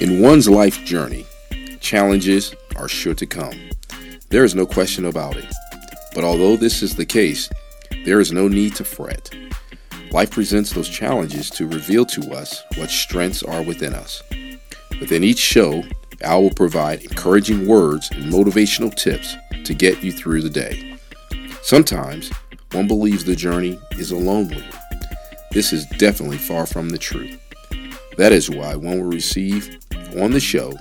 In one's life journey, challenges are sure to come. There is no question about it. But although this is the case, there is no need to fret. Life presents those challenges to reveal to us what strengths are within us. Within each show, Al will provide encouraging words and motivational tips to get you through the day. Sometimes one believes the journey is a lonely one. This is definitely far from the truth. That is why one will receive on the show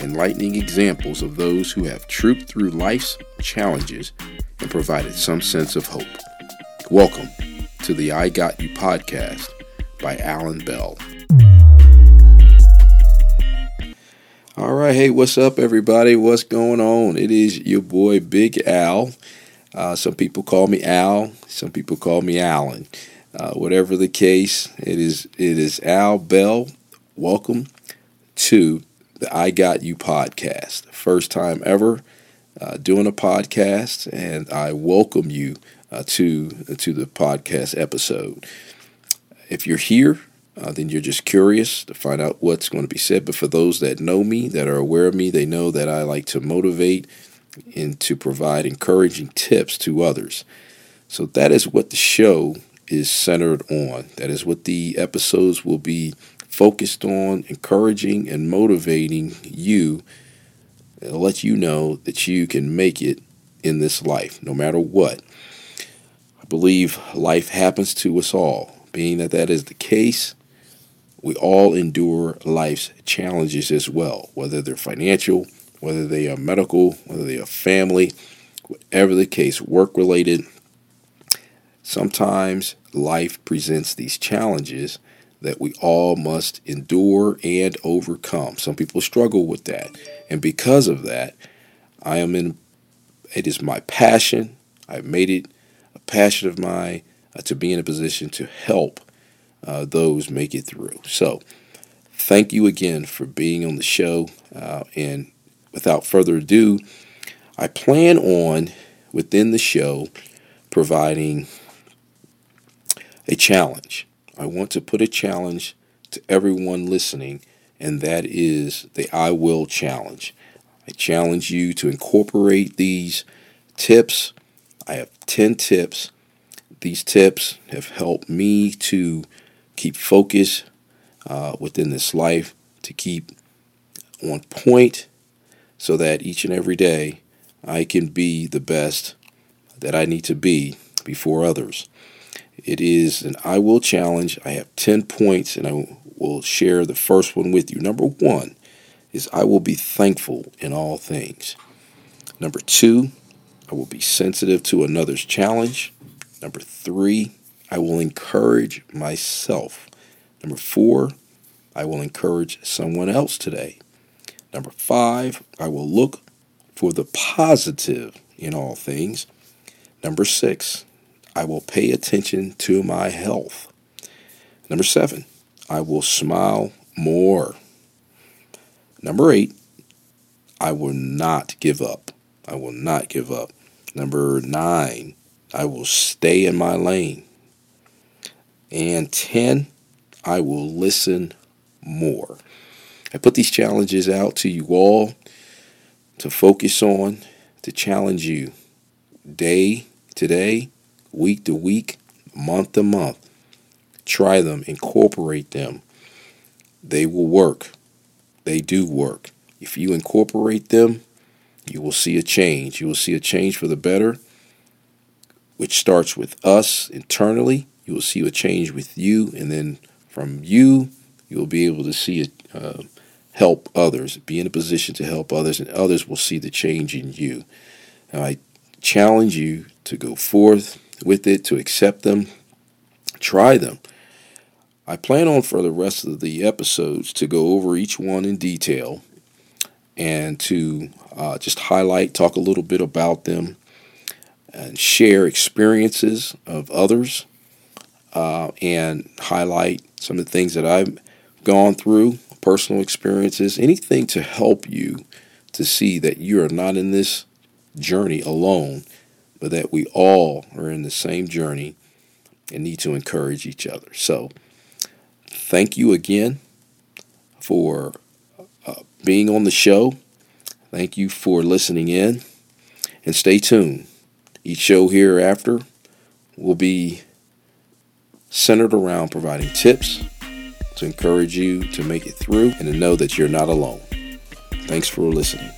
enlightening examples of those who have trooped through life's challenges and provided some sense of hope. Welcome to the I Got You podcast by Alan Bell. All right, hey, what's up, everybody? What's going on? It is your boy Big Al. Uh, some people call me Al. Some people call me Alan. Uh, whatever the case, it is. It is Al Bell. Welcome to the I Got You podcast. First time ever uh, doing a podcast, and I welcome you uh, to to the podcast episode. If you're here, uh, then you're just curious to find out what's going to be said. But for those that know me, that are aware of me, they know that I like to motivate and to provide encouraging tips to others. So that is what the show is centered on. That is what the episodes will be focused on encouraging and motivating you and let you know that you can make it in this life, no matter what. I believe life happens to us all. Being that that is the case, we all endure life's challenges as well, whether they're financial, whether they are medical, whether they are family, whatever the case, work related. Sometimes life presents these challenges that we all must endure and overcome. Some people struggle with that. And because of that, I am in, it is my passion. I've made it a passion of mine uh, to be in a position to help uh, those make it through. So, thank you again for being on the show. Uh, and without further ado, I plan on within the show providing a challenge. I want to put a challenge to everyone listening, and that is the I Will Challenge. I challenge you to incorporate these tips. I have 10 tips. These tips have helped me to keep focus uh, within this life, to keep on point, so that each and every day I can be the best that I need to be before others. It is an I will challenge. I have 10 points and I will share the first one with you. Number one is I will be thankful in all things. Number two, I will be sensitive to another's challenge. Number three, I will encourage myself. Number four, I will encourage someone else today. Number five, I will look for the positive in all things. Number six, I will pay attention to my health. Number seven, I will smile more. Number eight, I will not give up. I will not give up. Number nine, I will stay in my lane. And 10, I will listen more. I put these challenges out to you all to focus on, to challenge you day to day week to week, month to month. Try them, incorporate them. They will work. They do work. If you incorporate them, you will see a change. You will see a change for the better, which starts with us internally. You will see a change with you, and then from you, you will be able to see it uh, help others, be in a position to help others, and others will see the change in you. Now, I challenge you to go forth with it, to accept them, try them. I plan on for the rest of the episodes to go over each one in detail and to uh, just highlight, talk a little bit about them, and share experiences of others uh, and highlight some of the things that I've gone through, personal experiences, anything to help you to see that you are not in this journey alone but that we all are in the same journey and need to encourage each other. So, thank you again for uh, being on the show. Thank you for listening in. And stay tuned. Each show hereafter will be centered around providing tips to encourage you to make it through and to know that you're not alone. Thanks for listening.